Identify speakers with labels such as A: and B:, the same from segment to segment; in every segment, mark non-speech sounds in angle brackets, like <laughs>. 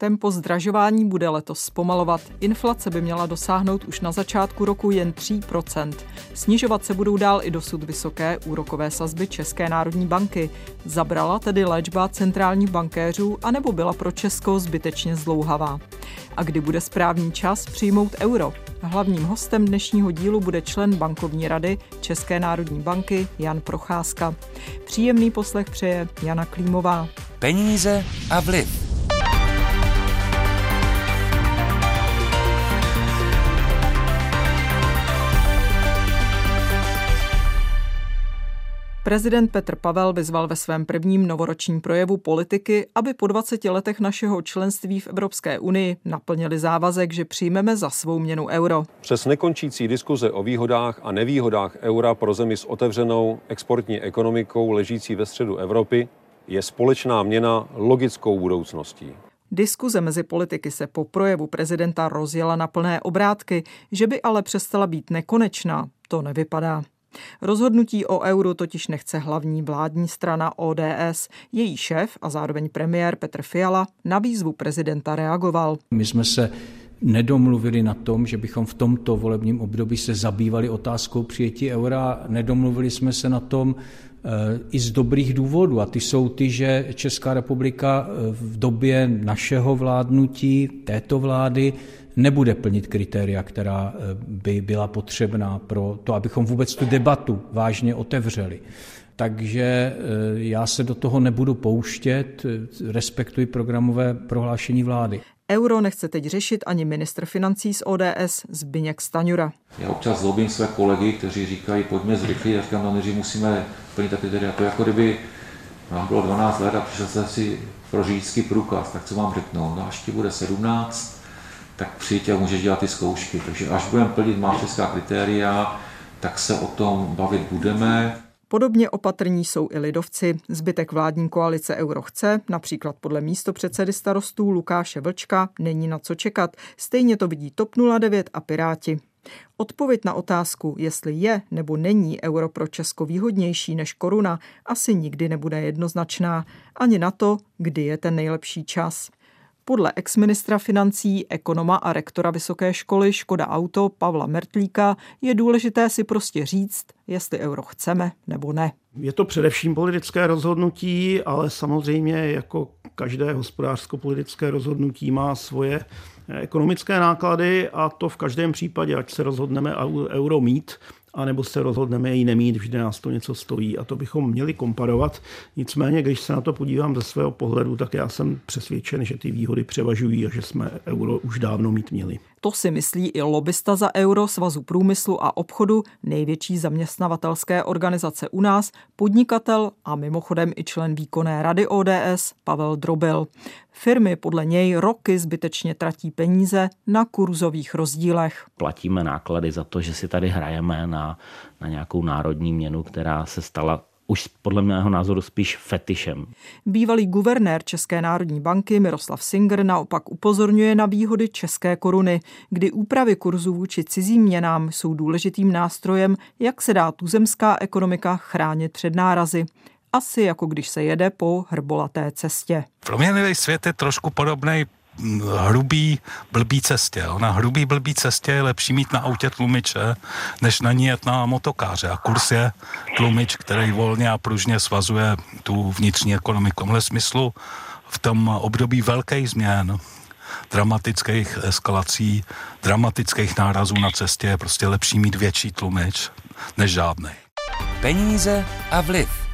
A: Tempo zdražování bude letos zpomalovat. Inflace by měla dosáhnout už na začátku roku jen 3% Snižovat se budou dál i dosud vysoké úrokové sazby České národní banky. Zabrala tedy léčba centrálních bankéřů, anebo byla pro Česko zbytečně zlouhavá. A kdy bude správný čas přijmout euro? Hlavním hostem dnešního dílu bude člen bankovní rady České národní banky Jan Procházka. Příjemný poslech přeje Jana Klímová.
B: Peníze a vliv.
A: Prezident Petr Pavel vyzval ve svém prvním novoročním projevu politiky, aby po 20 letech našeho členství v Evropské unii naplnili závazek, že přijmeme za svou měnu euro.
C: Přes nekončící diskuze o výhodách a nevýhodách eura pro zemi s otevřenou exportní ekonomikou ležící ve středu Evropy je společná měna logickou budoucností.
A: Diskuze mezi politiky se po projevu prezidenta rozjela na plné obrátky, že by ale přestala být nekonečná, to nevypadá. Rozhodnutí o euru totiž nechce hlavní vládní strana ODS. Její šéf a zároveň premiér Petr Fiala na výzvu prezidenta reagoval.
D: My jsme se nedomluvili na tom, že bychom v tomto volebním období se zabývali otázkou přijetí eura. Nedomluvili jsme se na tom eh, i z dobrých důvodů. A ty jsou ty, že Česká republika eh, v době našeho vládnutí, této vlády, nebude plnit kritéria, která eh, by byla potřebná pro to, abychom vůbec tu debatu vážně otevřeli. Takže eh, já se do toho nebudu pouštět, eh, respektuji programové prohlášení vlády.
A: Euro nechce teď řešit ani ministr financí z ODS Zbyněk Staňura.
E: Já občas zlobím své kolegy, kteří říkají, pojďme zrychlit, já říkám, no než musíme plnit ta kritéria. To jako kdyby vám bylo 12 let a přišel jste si pro řidičský průkaz, tak co vám řeknou? No až ti bude 17, tak přijď a můžeš dělat ty zkoušky. Takže až budeme plnit mástřská kritéria, tak se o tom bavit budeme.
A: Podobně opatrní jsou i lidovci. Zbytek vládní koalice Euro chce, například podle místo předsedy starostů Lukáše Vlčka, není na co čekat. Stejně to vidí TOP 09 a Piráti. Odpověď na otázku, jestli je nebo není euro pro Česko výhodnější než koruna, asi nikdy nebude jednoznačná. Ani na to, kdy je ten nejlepší čas. Podle exministra financí, ekonoma a rektora Vysoké školy Škoda Auto Pavla Mertlíka je důležité si prostě říct, jestli euro chceme nebo ne.
F: Je to především politické rozhodnutí, ale samozřejmě jako každé hospodářsko-politické rozhodnutí má svoje ekonomické náklady a to v každém případě, ať se rozhodneme euro mít, anebo se rozhodneme ji nemít, vždy nás to něco stojí a to bychom měli komparovat. Nicméně, když se na to podívám ze svého pohledu, tak já jsem přesvědčen, že ty výhody převažují a že jsme euro už dávno mít měli.
A: To si myslí i lobista za euro Svazu průmyslu a obchodu, největší zaměstnavatelské organizace u nás, podnikatel a mimochodem i člen výkonné rady ODS Pavel Drobil. Firmy podle něj roky zbytečně tratí peníze na kurzových rozdílech.
G: Platíme náklady za to, že si tady hrajeme na, na nějakou národní měnu, která se stala už podle mého názoru spíš fetišem.
A: Bývalý guvernér České národní banky Miroslav Singer naopak upozorňuje na výhody české koruny, kdy úpravy kurzů vůči cizím měnám jsou důležitým nástrojem, jak se dá tuzemská ekonomika chránit před nárazy asi jako když se jede po hrbolaté cestě.
H: Proměnlivý svět je trošku podobný hrubý, blbý cestě. Na hrubý, blbý cestě je lepší mít na autě tlumiče, než na ní jet na motokáře. A kurz je tlumič, který volně a pružně svazuje tu vnitřní ekonomiku. V smyslu v tom období velkých změn, dramatických eskalací, dramatických nárazů na cestě je prostě lepší mít větší tlumič než žádný.
B: Peníze a vliv.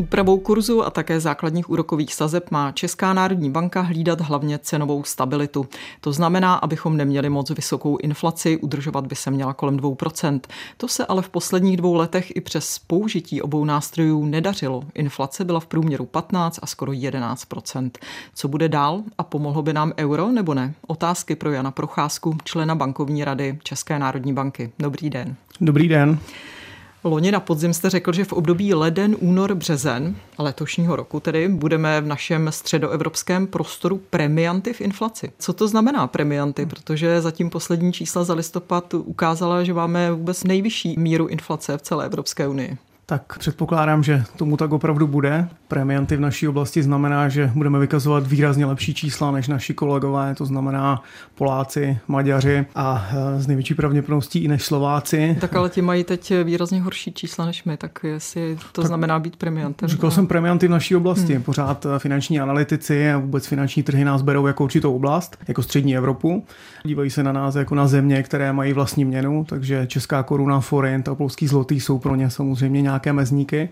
A: Úpravou kurzu a také základních úrokových sazeb má Česká národní banka hlídat hlavně cenovou stabilitu. To znamená, abychom neměli moc vysokou inflaci, udržovat by se měla kolem 2%. To se ale v posledních dvou letech i přes použití obou nástrojů nedařilo. Inflace byla v průměru 15 a skoro 11%. Co bude dál a pomohlo by nám euro nebo ne? Otázky pro Jana Procházku, člena bankovní rady České národní banky. Dobrý den.
F: Dobrý den.
A: Loni na podzim jste řekl, že v období leden, únor, březen letošního roku tedy budeme v našem středoevropském prostoru premianty v inflaci. Co to znamená premianty? Protože zatím poslední čísla za listopad ukázala, že máme vůbec nejvyšší míru inflace v celé Evropské unii.
I: Tak předpokládám, že tomu tak opravdu bude. Premianty v naší oblasti znamená, že budeme vykazovat výrazně lepší čísla než naši kolegové, to znamená Poláci, Maďaři a z eh, největší pravděpodobností i než Slováci.
A: Tak ale ti mají teď výrazně horší čísla než my, tak jestli to tak znamená být premiantem.
I: Říkal a... jsem premianty v naší oblasti. Hmm. Pořád eh, finanční analytici a vůbec finanční trhy nás berou jako určitou oblast, jako střední Evropu. Dívají se na nás jako na země, které mají vlastní měnu, takže česká koruna, forint a polský zlotý jsou pro ně samozřejmě nějaké mezníky.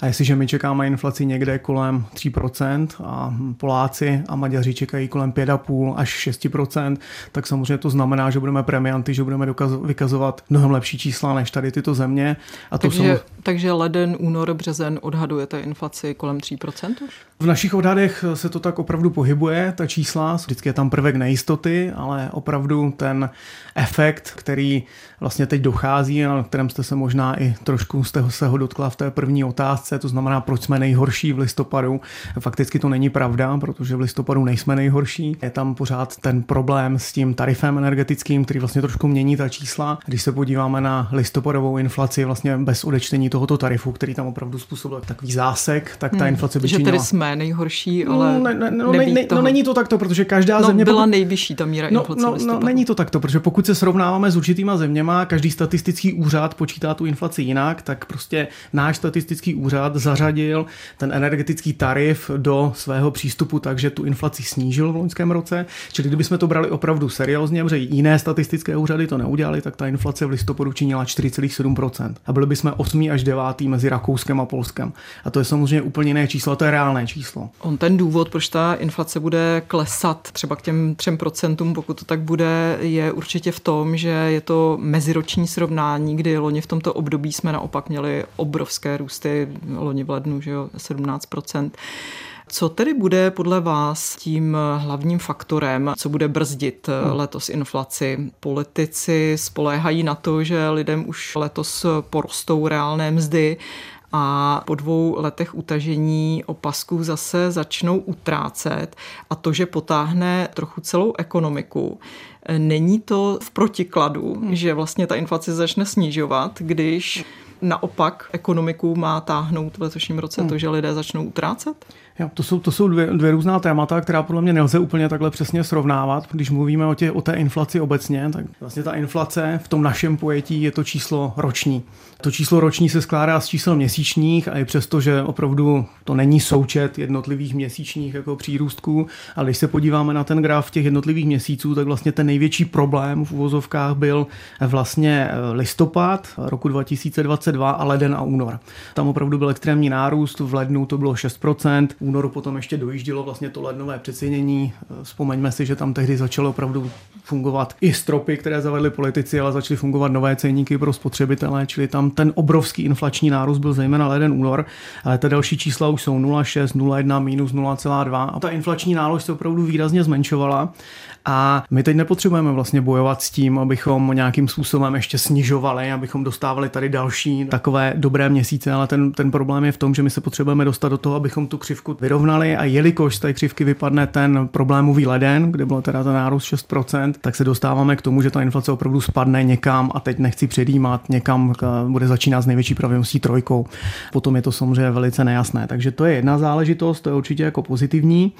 I: A jestliže my čekáme inflaci někde kolem 3% a Poláci a Maďaři čekají kolem 5,5 až 6%, tak samozřejmě to znamená, že budeme premianty, že budeme dokaz- vykazovat mnohem lepší čísla než tady tyto země.
A: A to takže, samozřejmě... takže leden, únor, březen odhadujete inflaci kolem 3% už?
I: V našich odhadech se to tak opravdu pohybuje, ta čísla. Vždycky je tam prvek nejistoty, ale opravdu ten efekt, který vlastně teď dochází, na kterém jste se možná i trošku z toho se ho dotkla v té první otázce, to znamená, proč jsme nejhorší v listopadu. Fakticky to není pravda, protože v listopadu nejsme nejhorší. Je tam pořád ten problém s tím tarifem energetickým, který vlastně trošku mění ta čísla. Když se podíváme na listopadovou inflaci, vlastně bez odečtení tohoto tarifu, který tam opravdu způsobil takový zásek, tak ta hmm. inflace by
A: Že tedy jsme nejhorší, ale no, ne, ne, no, ne, ne,
I: no, není to takto, protože každá no, země...
A: byla pokud... nejvyšší ta míra
I: no,
A: inflace
I: no, no, není to takto, protože pokud se srovnáváme s určitýma zeměma, každý statistický úřad počítá tu inflaci jinak, tak prostě náš statistický úřad zařadil ten energetický tarif do svého přístupu, takže tu inflaci snížil v loňském roce. Čili kdybychom to brali opravdu seriózně, protože jiné statistické úřady to neudělali, tak ta inflace v listopadu činila 4,7%. A byli bychom 8. až 9. mezi Rakouskem a Polskem. A to je samozřejmě úplně jiné číslo, to je reálné číslo.
A: On ten důvod, proč ta inflace bude klesat třeba k těm 3%, pokud to tak bude, je určitě v tom, že je to meziroční srovnání, kdy loni v tomto období jsme naopak měli obrovské růsty, loni v lednu, že jo, 17%. Co tedy bude podle vás tím hlavním faktorem, co bude brzdit hmm. letos inflaci? Politici spoléhají na to, že lidem už letos porostou reálné mzdy a po dvou letech utažení opasků zase začnou utrácet a to, že potáhne trochu celou ekonomiku. Není to v protikladu, hmm. že vlastně ta inflace začne snižovat, když naopak ekonomiku má táhnout v letošním roce hmm. to, že lidé začnou utrácet?
I: Jo, to jsou, to jsou dvě, dvě různá témata, která podle mě nelze úplně takhle přesně srovnávat. Když mluvíme o, tě, o té inflaci obecně, tak vlastně ta inflace v tom našem pojetí je to číslo roční. To číslo roční se skládá z čísel měsíčních a i přesto, že opravdu to není součet jednotlivých měsíčních jako přírůstků, ale když se podíváme na ten graf těch jednotlivých měsíců, tak vlastně ten největší problém v uvozovkách byl vlastně eh, listopad roku 2022 a leden a únor. Tam opravdu byl extrémní nárůst, v lednu to bylo 6%, v únoru potom ještě dojíždělo vlastně to lednové přecenění. Vzpomeňme si, že tam tehdy začalo opravdu fungovat i stropy, které zavedli politici, ale začaly fungovat nové ceníky pro spotřebitele, čili tam ten obrovský inflační nárůst byl zejména leden únor, ale ty další čísla už jsou 0,6, 0,1, minus 0,2 a ta inflační nálož se opravdu výrazně zmenšovala a my teď nepotřebujeme vlastně bojovat s tím, abychom nějakým způsobem ještě snižovali, abychom dostávali tady další takové dobré měsíce, ale ten, ten problém je v tom, že my se potřebujeme dostat do toho, abychom tu křivku vyrovnali a jelikož z té křivky vypadne ten problémový leden, kde bylo teda ten nárůst 6%, tak se dostáváme k tomu, že ta inflace opravdu spadne někam a teď nechci předjímat, někam bude začínat s největší pravděpodobností trojkou. Potom je to samozřejmě velice nejasné. Takže to je jedna záležitost, to je určitě jako pozitivní.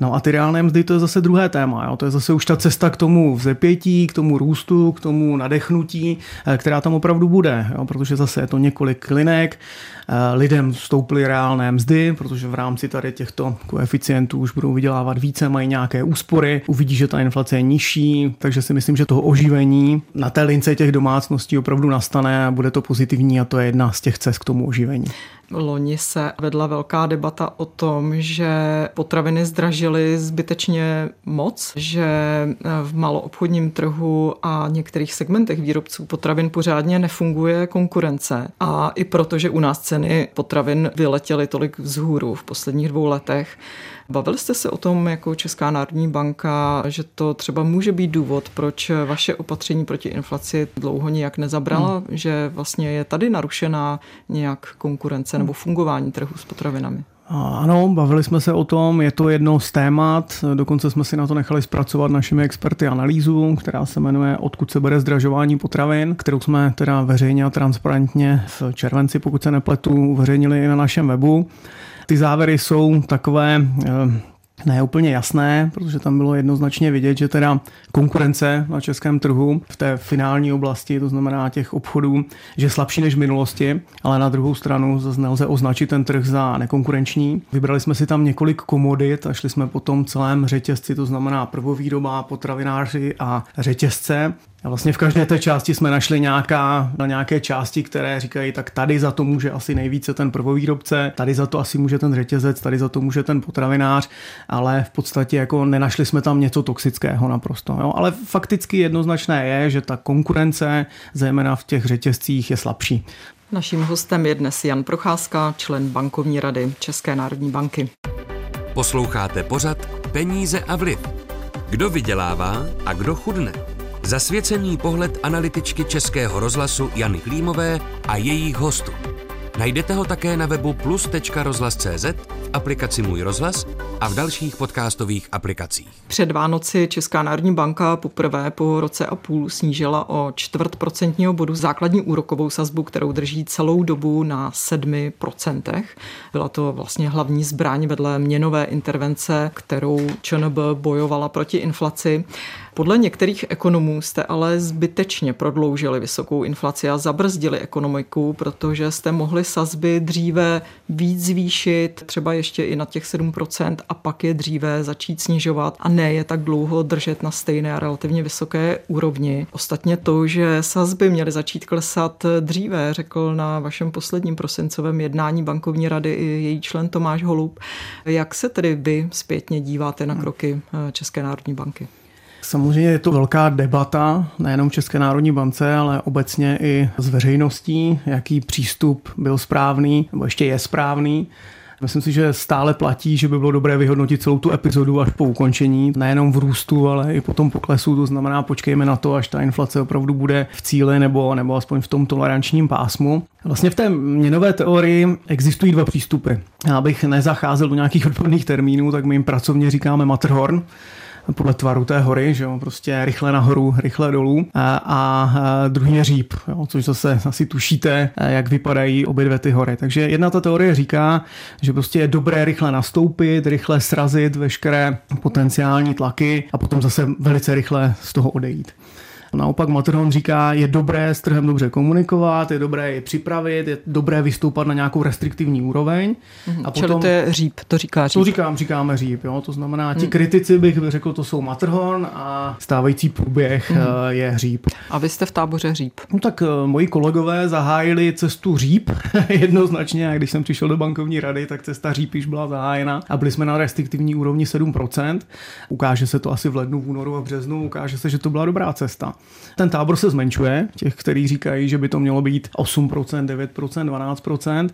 I: No a ty reálné mzdy to je zase druhé téma. Jo? To je zase už ta cesta k tomu vzepětí, k tomu růstu, k tomu nadechnutí, eh, která tam opravdu bude, jo? protože zase je to několik klinek, eh, lidem stouply reálné mzdy, protože v rámci tady těchto koeficientů už budou vydělávat více, mají nějaké úspory, uvidí, že ta inflace je nižší, takže si myslím, že toho oživení na té lince těch domácností opravdu nastane a bude to pozitivní a to je jedna z těch cest k tomu oživení.
A: Loni se vedla velká debata o tom, že potraviny zdražily zbytečně moc, že v maloobchodním trhu a některých segmentech výrobců potravin pořádně nefunguje konkurence. A i proto, že u nás ceny potravin vyletěly tolik vzhůru v posledních dvou letech, Bavili jste se o tom jako Česká národní banka, že to třeba může být důvod, proč vaše opatření proti inflaci dlouho nijak nezabrala, hmm. že vlastně je tady narušená nějak konkurence nebo fungování trhu s potravinami?
I: Ano, bavili jsme se o tom, je to jedno z témat, dokonce jsme si na to nechali zpracovat našimi experty analýzu, která se jmenuje Odkud se bere zdražování potravin, kterou jsme teda veřejně a transparentně v červenci, pokud se nepletu, uveřejnili i na našem webu. Ty závěry jsou takové eh, ne úplně jasné, protože tam bylo jednoznačně vidět, že teda konkurence na českém trhu v té finální oblasti, to znamená těch obchodů, že je slabší než v minulosti, ale na druhou stranu zase nelze označit ten trh za nekonkurenční. Vybrali jsme si tam několik komodit a šli jsme po tom celém řetězci, to znamená prvovýroba, potravináři a řetězce. A vlastně v každé té části jsme našli nějaká, na nějaké části, které říkají, tak tady za to může asi nejvíce ten prvovýrobce, tady za to asi může ten řetězec, tady za to může ten potravinář, ale v podstatě jako nenašli jsme tam něco toxického naprosto. Jo? Ale fakticky jednoznačné je, že ta konkurence, zejména v těch řetězcích, je slabší.
A: Naším hostem je dnes Jan Procházka, člen bankovní rady České národní banky.
B: Posloucháte pořad Peníze a vliv. Kdo vydělává a kdo chudne? Zasvěcený pohled analytičky Českého rozhlasu Jany Klímové a jejich hostů. Najdete ho také na webu plus.rozhlas.cz, v aplikaci Můj rozhlas a v dalších podcastových aplikacích.
A: Před Vánoci Česká národní banka poprvé po roce a půl snížila o čtvrt procentního bodu základní úrokovou sazbu, kterou drží celou dobu na 7%. Byla to vlastně hlavní zbraň vedle měnové intervence, kterou ČNB bojovala proti inflaci. Podle některých ekonomů jste ale zbytečně prodloužili vysokou inflaci a zabrzdili ekonomiku, protože jste mohli sazby dříve víc zvýšit, třeba ještě i na těch 7% a pak je dříve začít snižovat a ne je tak dlouho držet na stejné a relativně vysoké úrovni. Ostatně to, že sazby měly začít klesat dříve, řekl na vašem posledním prosincovém jednání bankovní rady i její člen Tomáš Holub. Jak se tedy vy zpětně díváte na kroky České národní banky?
I: Samozřejmě je to velká debata, nejenom v České národní bance, ale obecně i s veřejností, jaký přístup byl správný, nebo ještě je správný. Myslím si, že stále platí, že by bylo dobré vyhodnotit celou tu epizodu až po ukončení, nejenom v růstu, ale i po tom poklesu. To znamená, počkejme na to, až ta inflace opravdu bude v cíli nebo, nebo aspoň v tom tolerančním pásmu. Vlastně v té měnové teorii existují dva přístupy. Já bych nezacházel do nějakých odborných termínů, tak my jim pracovně říkáme Matterhorn podle tvaru té hory, že jo, prostě rychle nahoru, rychle dolů a, a druhý je říp, jo, což zase asi tušíte, jak vypadají obě dvě ty hory. Takže jedna ta teorie říká, že prostě je dobré rychle nastoupit, rychle srazit veškeré potenciální tlaky a potom zase velice rychle z toho odejít. Naopak Matterhorn říká, je dobré s trhem dobře komunikovat, je dobré je připravit, je dobré vystoupat na nějakou restriktivní úroveň.
A: Mm-hmm. A potom, Čili to je říp, to říká říp.
I: To říkám, říkáme říp. Jo? To znamená, ti mm. kritici bych řekl, to jsou Matterhorn a stávající průběh mm. je říp.
A: A vy jste v táboře říp.
I: No tak uh, moji kolegové zahájili cestu říp <laughs> jednoznačně. A když jsem přišel do bankovní rady, tak cesta říp již byla zahájena a byli jsme na restriktivní úrovni 7%. Ukáže se to asi v lednu, v únoru a v březnu. Ukáže se, že to byla dobrá cesta. Ten tábor se zmenšuje, těch, kteří říkají, že by to mělo být 8%, 9%, 12%.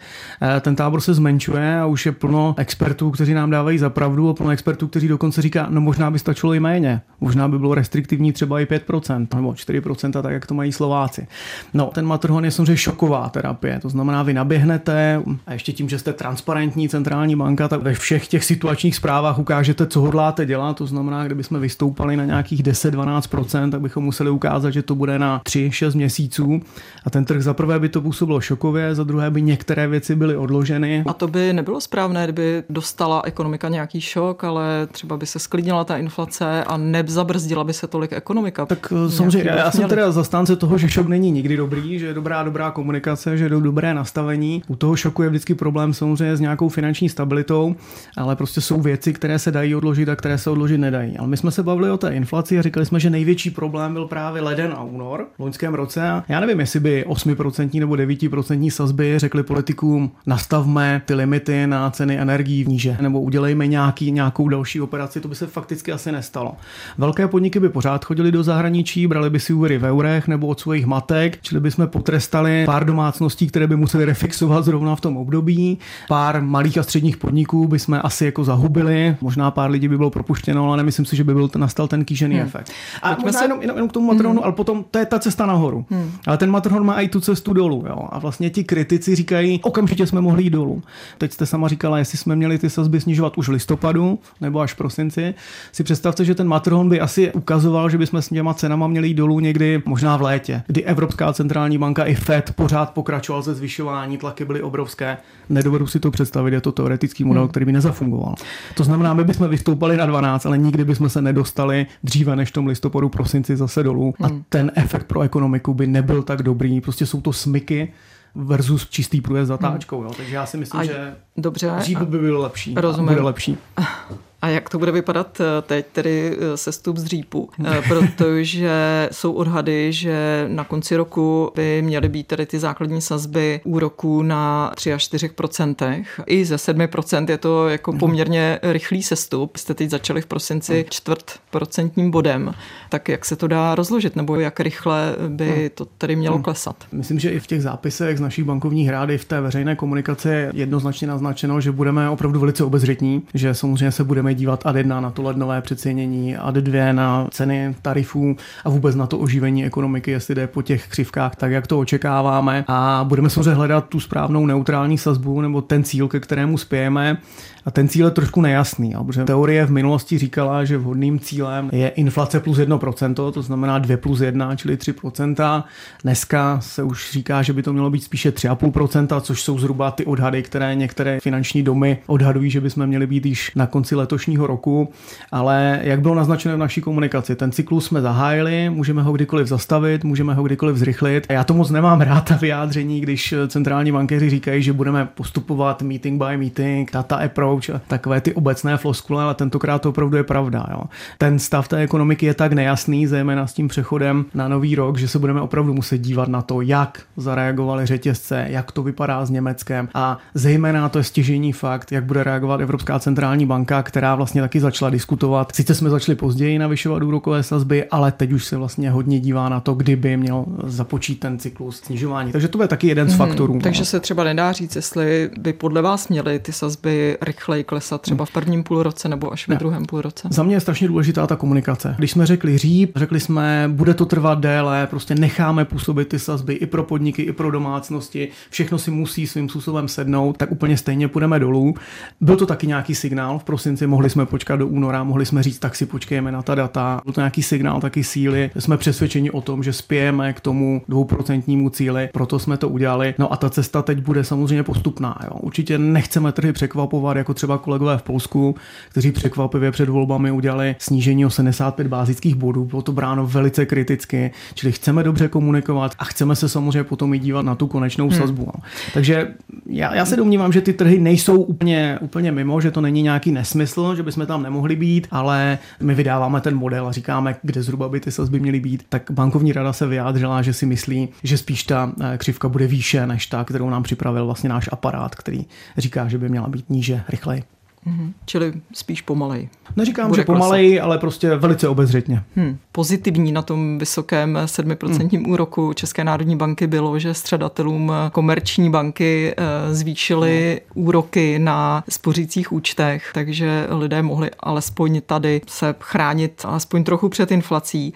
I: Ten tábor se zmenšuje a už je plno expertů, kteří nám dávají za pravdu a plno expertů, kteří dokonce říká, no možná by stačilo i méně. Možná by bylo restriktivní třeba i 5% nebo 4%, tak jak to mají Slováci. No, ten matrhon je samozřejmě šoková terapie, to znamená, vy naběhnete a ještě tím, že jste transparentní centrální banka, tak ve všech těch situačních zprávách ukážete, co hodláte dělat. To znamená, kdybychom vystoupali na nějakých 10-12%, tak bychom museli ukázat, že to bude na 3-6 měsíců a ten trh za prvé by to působilo šokově, za druhé by některé věci byly odloženy.
A: A to by nebylo správné, kdyby dostala ekonomika nějaký šok, ale třeba by se sklidnila ta inflace a nezabrzdila by se tolik ekonomika.
I: Tak eh, samozřejmě, já jsem teda zastánce toho, že šok není nikdy dobrý, že je dobrá dobrá komunikace, že je dobré nastavení. U toho šoku je vždycky problém samozřejmě s nějakou finanční stabilitou, ale prostě jsou věci, které se dají odložit a které se odložit nedají. Ale my jsme se bavili o té inflaci a říkali jsme, že největší problém byl právě právě leden a únor v loňském roce. Já nevím, jestli by 8% nebo 9% sazby řekli politikům, nastavme ty limity na ceny energií níže, nebo udělejme nějaký, nějakou další operaci, to by se fakticky asi nestalo. Velké podniky by pořád chodili do zahraničí, brali by si úvěry v eurech nebo od svých matek, čili bychom potrestali pár domácností, které by museli refixovat zrovna v tom období. Pár malých a středních podniků by jsme asi jako zahubili, možná pár lidí by bylo propuštěno, ale nemyslím si, že by byl nastal ten kýžený hmm. efekt. A možná jenom, jenom, jenom k tomu Matterhornu, hmm. ale potom to je ta cesta nahoru. Hmm. Ale ten Matterhorn má i tu cestu dolů. Jo? A vlastně ti kritici říkají, okamžitě jsme mohli jít dolů. Teď jste sama říkala, jestli jsme měli ty sazby snižovat už v listopadu nebo až v prosinci. Si představte, že ten Matterhorn by asi ukazoval, že bychom s těma cenama měli jít dolů někdy možná v létě, kdy Evropská centrální banka i Fed pořád pokračoval ze zvyšování, tlaky byly obrovské. Nedovedu si to představit, je to teoretický model, hmm. který by nezafungoval. To znamená, my bychom vystoupali na 12, ale nikdy bychom se nedostali dříve než v tom listopadu, prosinci zase dolů. Hmm. A ten efekt pro ekonomiku by nebyl tak dobrý. Prostě jsou to smyky, versus čistý průjezd zatáčkou. Hmm. Jo. Takže já si myslím, a že dobře, dřív by byl lepší. Rozumím. Bude lepší. <laughs>
A: A jak to bude vypadat eh, teď, tedy eh, sestup z dřípu? Eh, <laughs> protože jsou odhady, že na konci roku by měly být tedy ty základní sazby úroků na 3 až 4% I ze 7% je to jako mhm. poměrně rychlý sestup. Jste teď začali v prosinci mhm. čtvrt procentním bodem. Tak jak se to dá rozložit, nebo jak rychle by mhm. to tedy mělo klesat?
I: Myslím, že i v těch zápisech z naší bankovní hrády v té veřejné komunikaci je jednoznačně naznačeno, že budeme opravdu velice obezřetní, že samozřejmě se budeme budeme dívat ad 1 na to lednové přecenění, ad 2 na ceny tarifů a vůbec na to oživení ekonomiky, jestli jde po těch křivkách tak, jak to očekáváme. A budeme samozřejmě hledat tu správnou neutrální sazbu nebo ten cíl, ke kterému spějeme. A ten cíl je trošku nejasný, protože teorie v minulosti říkala, že vhodným cílem je inflace plus 1%, to znamená 2 plus 1, čili 3%. Dneska se už říká, že by to mělo být spíše 3,5%, což jsou zhruba ty odhady, které některé finanční domy odhadují, že bychom měli být již na konci letošního roku. Ale jak bylo naznačeno v naší komunikaci, ten cyklus jsme zahájili, můžeme ho kdykoliv zastavit, můžeme ho kdykoliv zrychlit. Já to moc nemám rád ta vyjádření, když centrální bankéři říkají, že budeme postupovat meeting by meeting, data approach approach takové ty obecné floskule, ale tentokrát to opravdu je pravda. Jo. Ten stav té ekonomiky je tak nejasný, zejména s tím přechodem na nový rok, že se budeme opravdu muset dívat na to, jak zareagovali řetězce, jak to vypadá s Německem a zejména to je stěžení fakt, jak bude reagovat Evropská centrální banka, která vlastně taky začala diskutovat. Sice jsme začali později navyšovat úrokové sazby, ale teď už se vlastně hodně dívá na to, kdyby měl započít ten cyklus snižování. Takže to je taky jeden z hmm, faktorů.
A: Takže no. se třeba nedá říct, jestli by podle vás měly ty sazby rychle rychleji klesat, třeba v prvním půlroce nebo až ve druhém půlroce?
I: Za mě je strašně důležitá ta komunikace. Když jsme řekli říp, řekli jsme, bude to trvat déle, prostě necháme působit ty sazby i pro podniky, i pro domácnosti, všechno si musí svým způsobem sednout, tak úplně stejně půjdeme dolů. Byl to taky nějaký signál, v prosinci mohli jsme počkat do února, mohli jsme říct, tak si počkejme na ta data. Byl to nějaký signál, taky síly. Jsme přesvědčeni o tom, že spějeme k tomu dvouprocentnímu cíli, proto jsme to udělali. No a ta cesta teď bude samozřejmě postupná. Jo. Určitě nechceme trhy překvapovat, jako jako třeba kolegové v Polsku, kteří překvapivě před volbami udělali snížení o 75 bázických bodů. Bylo to bráno velice kriticky, čili chceme dobře komunikovat a chceme se samozřejmě potom i dívat na tu konečnou hmm. sazbu. No. Takže já, já se domnívám, že ty trhy nejsou úplně, úplně mimo, že to není nějaký nesmysl, že bychom tam nemohli být, ale my vydáváme ten model a říkáme, kde zhruba by ty sazby měly být. Tak bankovní rada se vyjádřila, že si myslí, že spíš ta eh, křivka bude výše než ta, kterou nám připravil vlastně náš aparát, který říká, že by měla být níže, rychleji.
A: Mm-hmm. Čili spíš pomalej.
I: Neříkám, Bude že pomalej, ale prostě velice obezřetně.
A: Hmm. Pozitivní na tom vysokém 7% hmm. úroku České národní banky bylo, že středatelům komerční banky eh, zvýšily hmm. úroky na spořících účtech, takže lidé mohli alespoň tady se chránit alespoň trochu před inflací.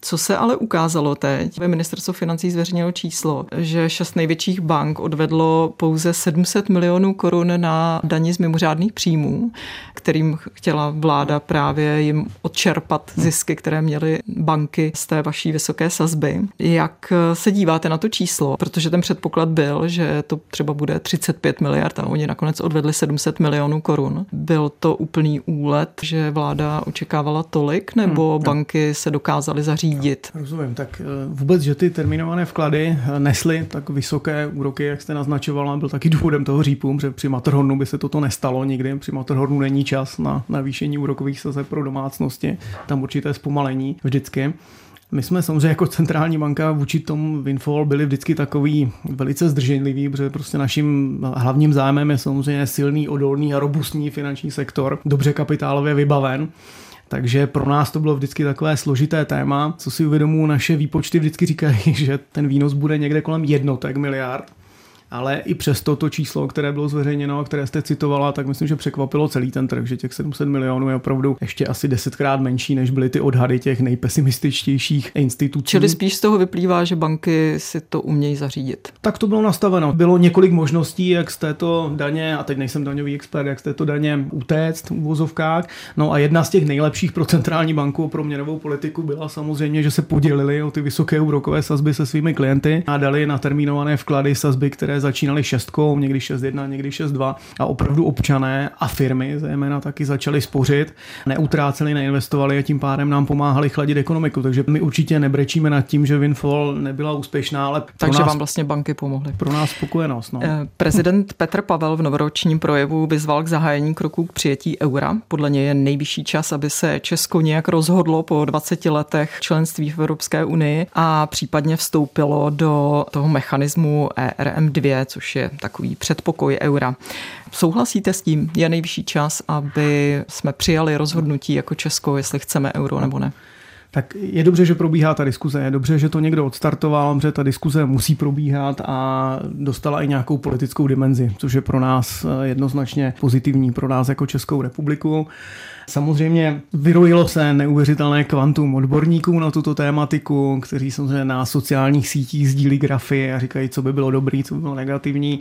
A: Co se ale ukázalo teď, ve ministerstvo financí zveřejnilo číslo, že šest největších bank odvedlo pouze 700 milionů korun na daní z mimořádných příjmů, kterým chtěla vláda právě jim odčerpat zisky, které měly banky z té vaší vysoké sazby. Jak se díváte na to číslo? Protože ten předpoklad byl, že to třeba bude 35 miliard a oni nakonec odvedli 700 milionů korun. Byl to úplný úlet, že vláda očekávala tolik, nebo hmm. banky se dokázaly zařídit řídit.
I: Rozumím, tak eh, vůbec, že ty terminované vklady eh, nesly tak vysoké úroky, jak jste naznačovala, byl taky důvodem toho řípu, že při Materhornu by se toto nestalo nikdy. Při Materhornu není čas na navýšení úrokových sazeb pro domácnosti, tam určité zpomalení vždycky. My jsme samozřejmě jako centrální banka vůči tomu Winfall byli vždycky takový velice zdrženliví, protože prostě naším hlavním zájmem je samozřejmě silný, odolný a robustní finanční sektor, dobře kapitálově vybaven. Takže pro nás to bylo vždycky takové složité téma. Co si uvědomuji, naše výpočty vždycky říkají, <laughs> že ten výnos bude někde kolem jednotek miliard. Ale i přesto to číslo, které bylo zveřejněno a které jste citovala, tak myslím, že překvapilo celý ten trh, že těch 700 milionů je opravdu ještě asi desetkrát menší, než byly ty odhady těch nejpesimističtějších institucí.
A: Čili spíš z toho vyplývá, že banky si to umějí zařídit.
I: Tak to bylo nastaveno. Bylo několik možností, jak z této daně, a teď nejsem daňový expert, jak z této daně utéct v uvozovkách. No a jedna z těch nejlepších pro centrální banku pro měnovou politiku byla samozřejmě, že se podělili o ty vysoké úrokové sazby se svými klienty a dali na termínované vklady sazby, které začínaly šestkou, někdy 6,1, někdy 6,2 a opravdu občané a firmy zejména taky začaly spořit, neutráceli, neinvestovali a tím pádem nám pomáhali chladit ekonomiku. Takže my určitě nebrečíme nad tím, že Winfall nebyla úspěšná, ale
A: takže
I: nás,
A: vám vlastně banky pomohly.
I: Pro nás spokojenost. No.
A: Eh, prezident Petr Pavel v novoročním projevu vyzval k zahájení kroků k přijetí eura. Podle něj je nejvyšší čas, aby se Česko nějak rozhodlo po 20 letech členství v Evropské unii a případně vstoupilo do toho mechanismu ERM2, což je takový předpokoj eura. Souhlasíte s tím? Je nejvyšší čas, aby jsme přijali rozhodnutí jako Česko, jestli chceme euro nebo ne?
I: tak je dobře, že probíhá ta diskuze, je dobře, že to někdo odstartoval, že ta diskuze musí probíhat a dostala i nějakou politickou dimenzi, což je pro nás jednoznačně pozitivní, pro nás jako Českou republiku. Samozřejmě vyrojilo se neuvěřitelné kvantum odborníků na tuto tématiku, kteří samozřejmě na sociálních sítích sdílí grafy a říkají, co by bylo dobrý, co by bylo negativní.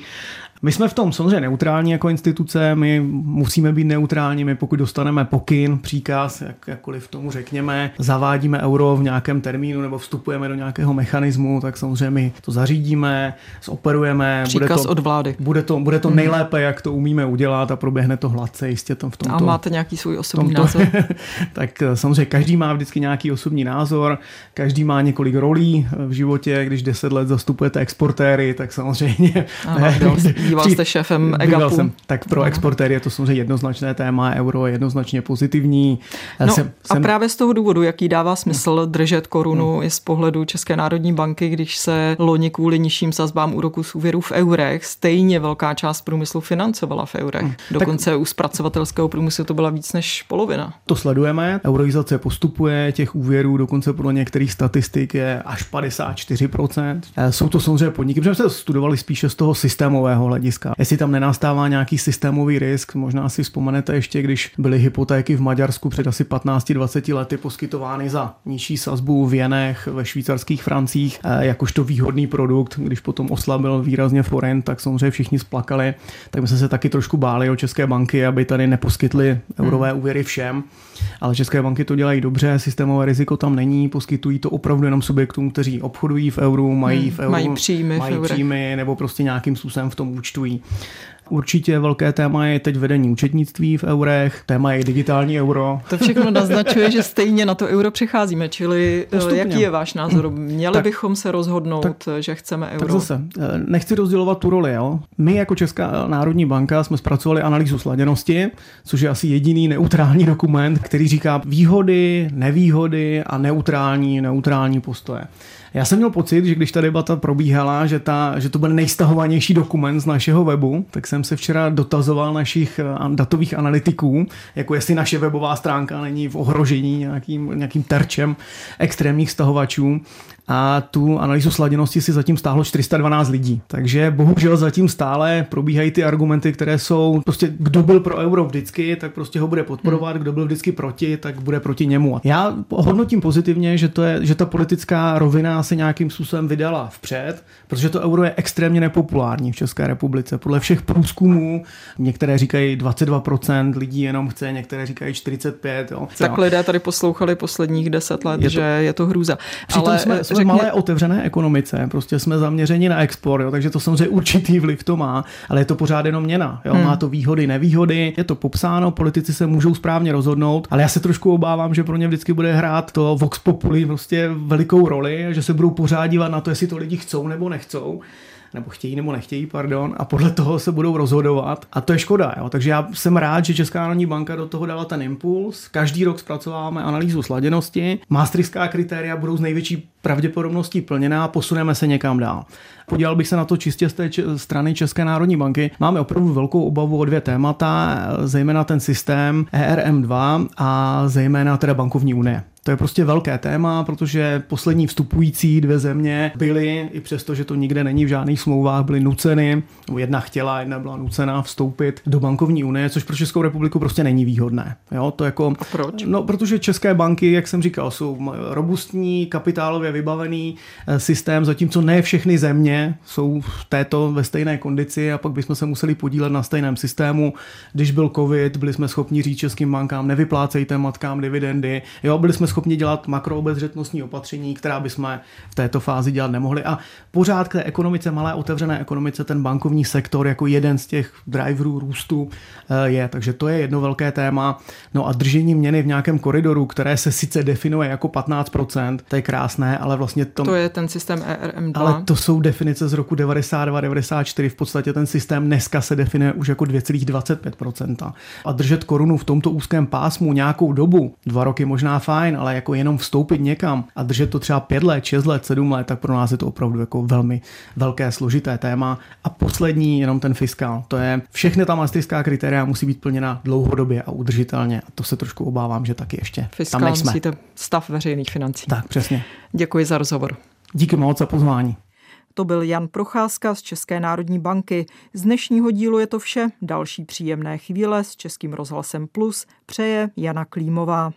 I: My jsme v tom samozřejmě neutrální jako instituce, my musíme být neutrální, my pokud dostaneme pokyn, příkaz, jak, jakkoliv tomu řekněme, zavádíme euro v nějakém termínu nebo vstupujeme do nějakého mechanismu, tak samozřejmě my to zařídíme, zoperujeme.
A: Příkaz
I: bude to,
A: od vlády.
I: Bude to, bude to nejlépe, jak to umíme udělat a proběhne to hladce jistě tam v tomto.
A: A máte nějaký svůj osobní
I: tomto,
A: názor? <laughs>
I: tak eh, samozřejmě každý má vždycky nějaký osobní názor, každý má několik rolí v životě, když deset let zastupujete exportéry, tak samozřejmě...
A: Ano, <laughs> býval jste šéfem EGAPu. Jsem,
I: tak pro exportéry je to samozřejmě jednoznačné téma, euro je jednoznačně pozitivní.
A: No, jsem, a právě z toho důvodu, jaký dává smysl držet korunu hmm. i z pohledu České národní banky, když se loni kvůli nižším sazbám úroku z úvěru v eurech stejně velká část průmyslu financovala v eurech. Hmm. Dokonce tak, u zpracovatelského průmyslu to byla víc než polovina.
I: To sledujeme. Euroizace postupuje, těch úvěrů dokonce podle některých statistik je až 54%. Eh, jsou to samozřejmě podniky, protože jsme se studovali spíše z toho systémového hlediska jestli tam nenastává nějaký systémový risk. Možná si vzpomenete ještě, když byly hypotéky v Maďarsku před asi 15-20 lety poskytovány za nižší sazbu v jenech, ve švýcarských francích, eh, jakožto výhodný produkt, když potom oslabil výrazně forint, tak samozřejmě všichni splakali. Tak my jsme se taky trošku báli o české banky, aby tady neposkytly eurové hmm. úvěry všem. Ale české banky to dělají dobře, systémové riziko tam není, poskytují to opravdu jenom subjektům, kteří obchodují v euru, mají hmm, v euru,
A: mají příjmy,
I: mají příjmy nebo prostě nějakým způsobem v tom účtují. Určitě velké téma je teď vedení účetnictví v eurech, téma je digitální euro.
A: To všechno <laughs> naznačuje, že stejně na to euro přicházíme, čili eh, Postupně. jaký je váš názor? Měli tak, bychom se rozhodnout, tak, že chceme euro?
I: Tak zase, eh, nechci rozdělovat tu roli. Jo? My jako Česká národní banka jsme zpracovali analýzu sladěnosti, což je asi jediný neutrální dokument, který říká výhody, nevýhody a neutrální, neutrální postoje. Já jsem měl pocit, že když ta debata probíhala, že, ta, že to byl nejstahovanější dokument z našeho webu, tak jsem se včera dotazoval našich eh, datových analytiků, jako jestli naše webová stránka není v ohrožení nějakým, nějakým terčem extrémních stahovačů a tu analýzu sladěnosti si zatím stáhlo 412 lidí. Takže bohužel zatím stále probíhají ty argumenty, které jsou prostě kdo byl pro euro vždycky, tak prostě ho bude podporovat, hmm. kdo byl vždycky proti, tak bude proti němu. Já hodnotím pozitivně, že, to je, že ta politická rovina se nějakým způsobem vydala vpřed, protože to euro je extrémně nepopulární v České republice. Podle všech průzkumů, některé říkají 22% lidí jenom chce, některé říkají 45%. Jo.
A: Tak lidé tady poslouchali posledních 10 let, je to, že je to hrůza.
I: Přitom Ale jsme, jsme řekně... malé otevřené ekonomice, prostě jsme zaměřeni na export, jo, takže to samozřejmě určitý vliv to má, ale je to pořád jenom měna. Jo, hmm. Má to výhody, nevýhody, je to popsáno, politici se můžou správně rozhodnout, ale já se trošku obávám, že pro ně vždycky bude hrát to Vox Populi prostě velikou roli, že se budou pořád dívat na to, jestli to lidi chcou nebo nechcou nebo chtějí nebo nechtějí, pardon, a podle toho se budou rozhodovat. A to je škoda. Jo? Takže já jsem rád, že Česká národní banka do toho dala ten impuls. Každý rok zpracováváme analýzu sladěnosti. Maastrichtská kritéria budou z největší pravděpodobností plněná a posuneme se někam dál. Podíval bych se na to čistě z té strany České národní banky. Máme opravdu velkou obavu o dvě témata, zejména ten systém ERM2 a zejména teda bankovní unie. To je prostě velké téma, protože poslední vstupující dvě země byly, i přesto, že to nikde není v žádných smlouvách, byly nuceny, jedna chtěla, jedna byla nucena vstoupit do bankovní unie, což pro Českou republiku prostě není výhodné. Jo, to jako,
A: A proč?
I: No, protože české banky, jak jsem říkal, jsou robustní, kapitálově vybavený eh, systém, zatímco ne všechny země jsou v této ve stejné kondici a pak bychom se museli podílet na stejném systému. Když byl covid, byli jsme schopni říct českým bankám, nevyplácejte matkám dividendy, jo, byli jsme schopni dělat makroobezřetnostní opatření, která bychom v této fázi dělat nemohli. A pořád k té ekonomice, malé otevřené ekonomice, ten bankovní sektor jako jeden z těch driverů růstu eh, je. Takže to je jedno velké téma. No a držení měny v nějakém koridoru, které se sice definuje jako 15%, to je krásné, ale vlastně
A: to... To je ten systém ERM2.
I: Ale to jsou definice z roku 92, 94. V podstatě ten systém dneska se definuje už jako 2,25%. A držet korunu v tomto úzkém pásmu nějakou dobu, dva roky možná fajn, ale jako jenom vstoupit někam a držet to třeba pět let, šest let, sedm let, tak pro nás je to opravdu jako velmi velké složité téma. A poslední, jenom ten fiskál. To je všechny ta maastrichtská kritéria musí být plněna dlouhodobě a udržitelně. A to se trošku obávám, že taky ještě
A: fiskál
I: tam nejsme.
A: musíte stav veřejných financí.
I: Tak, přesně.
A: Děkuji za rozhovor.
I: Díky moc za pozvání.
A: To byl Jan Procházka z České národní banky. Z dnešního dílu je to vše. Další příjemné chvíle s Českým rozhlasem Plus přeje Jana Klímová.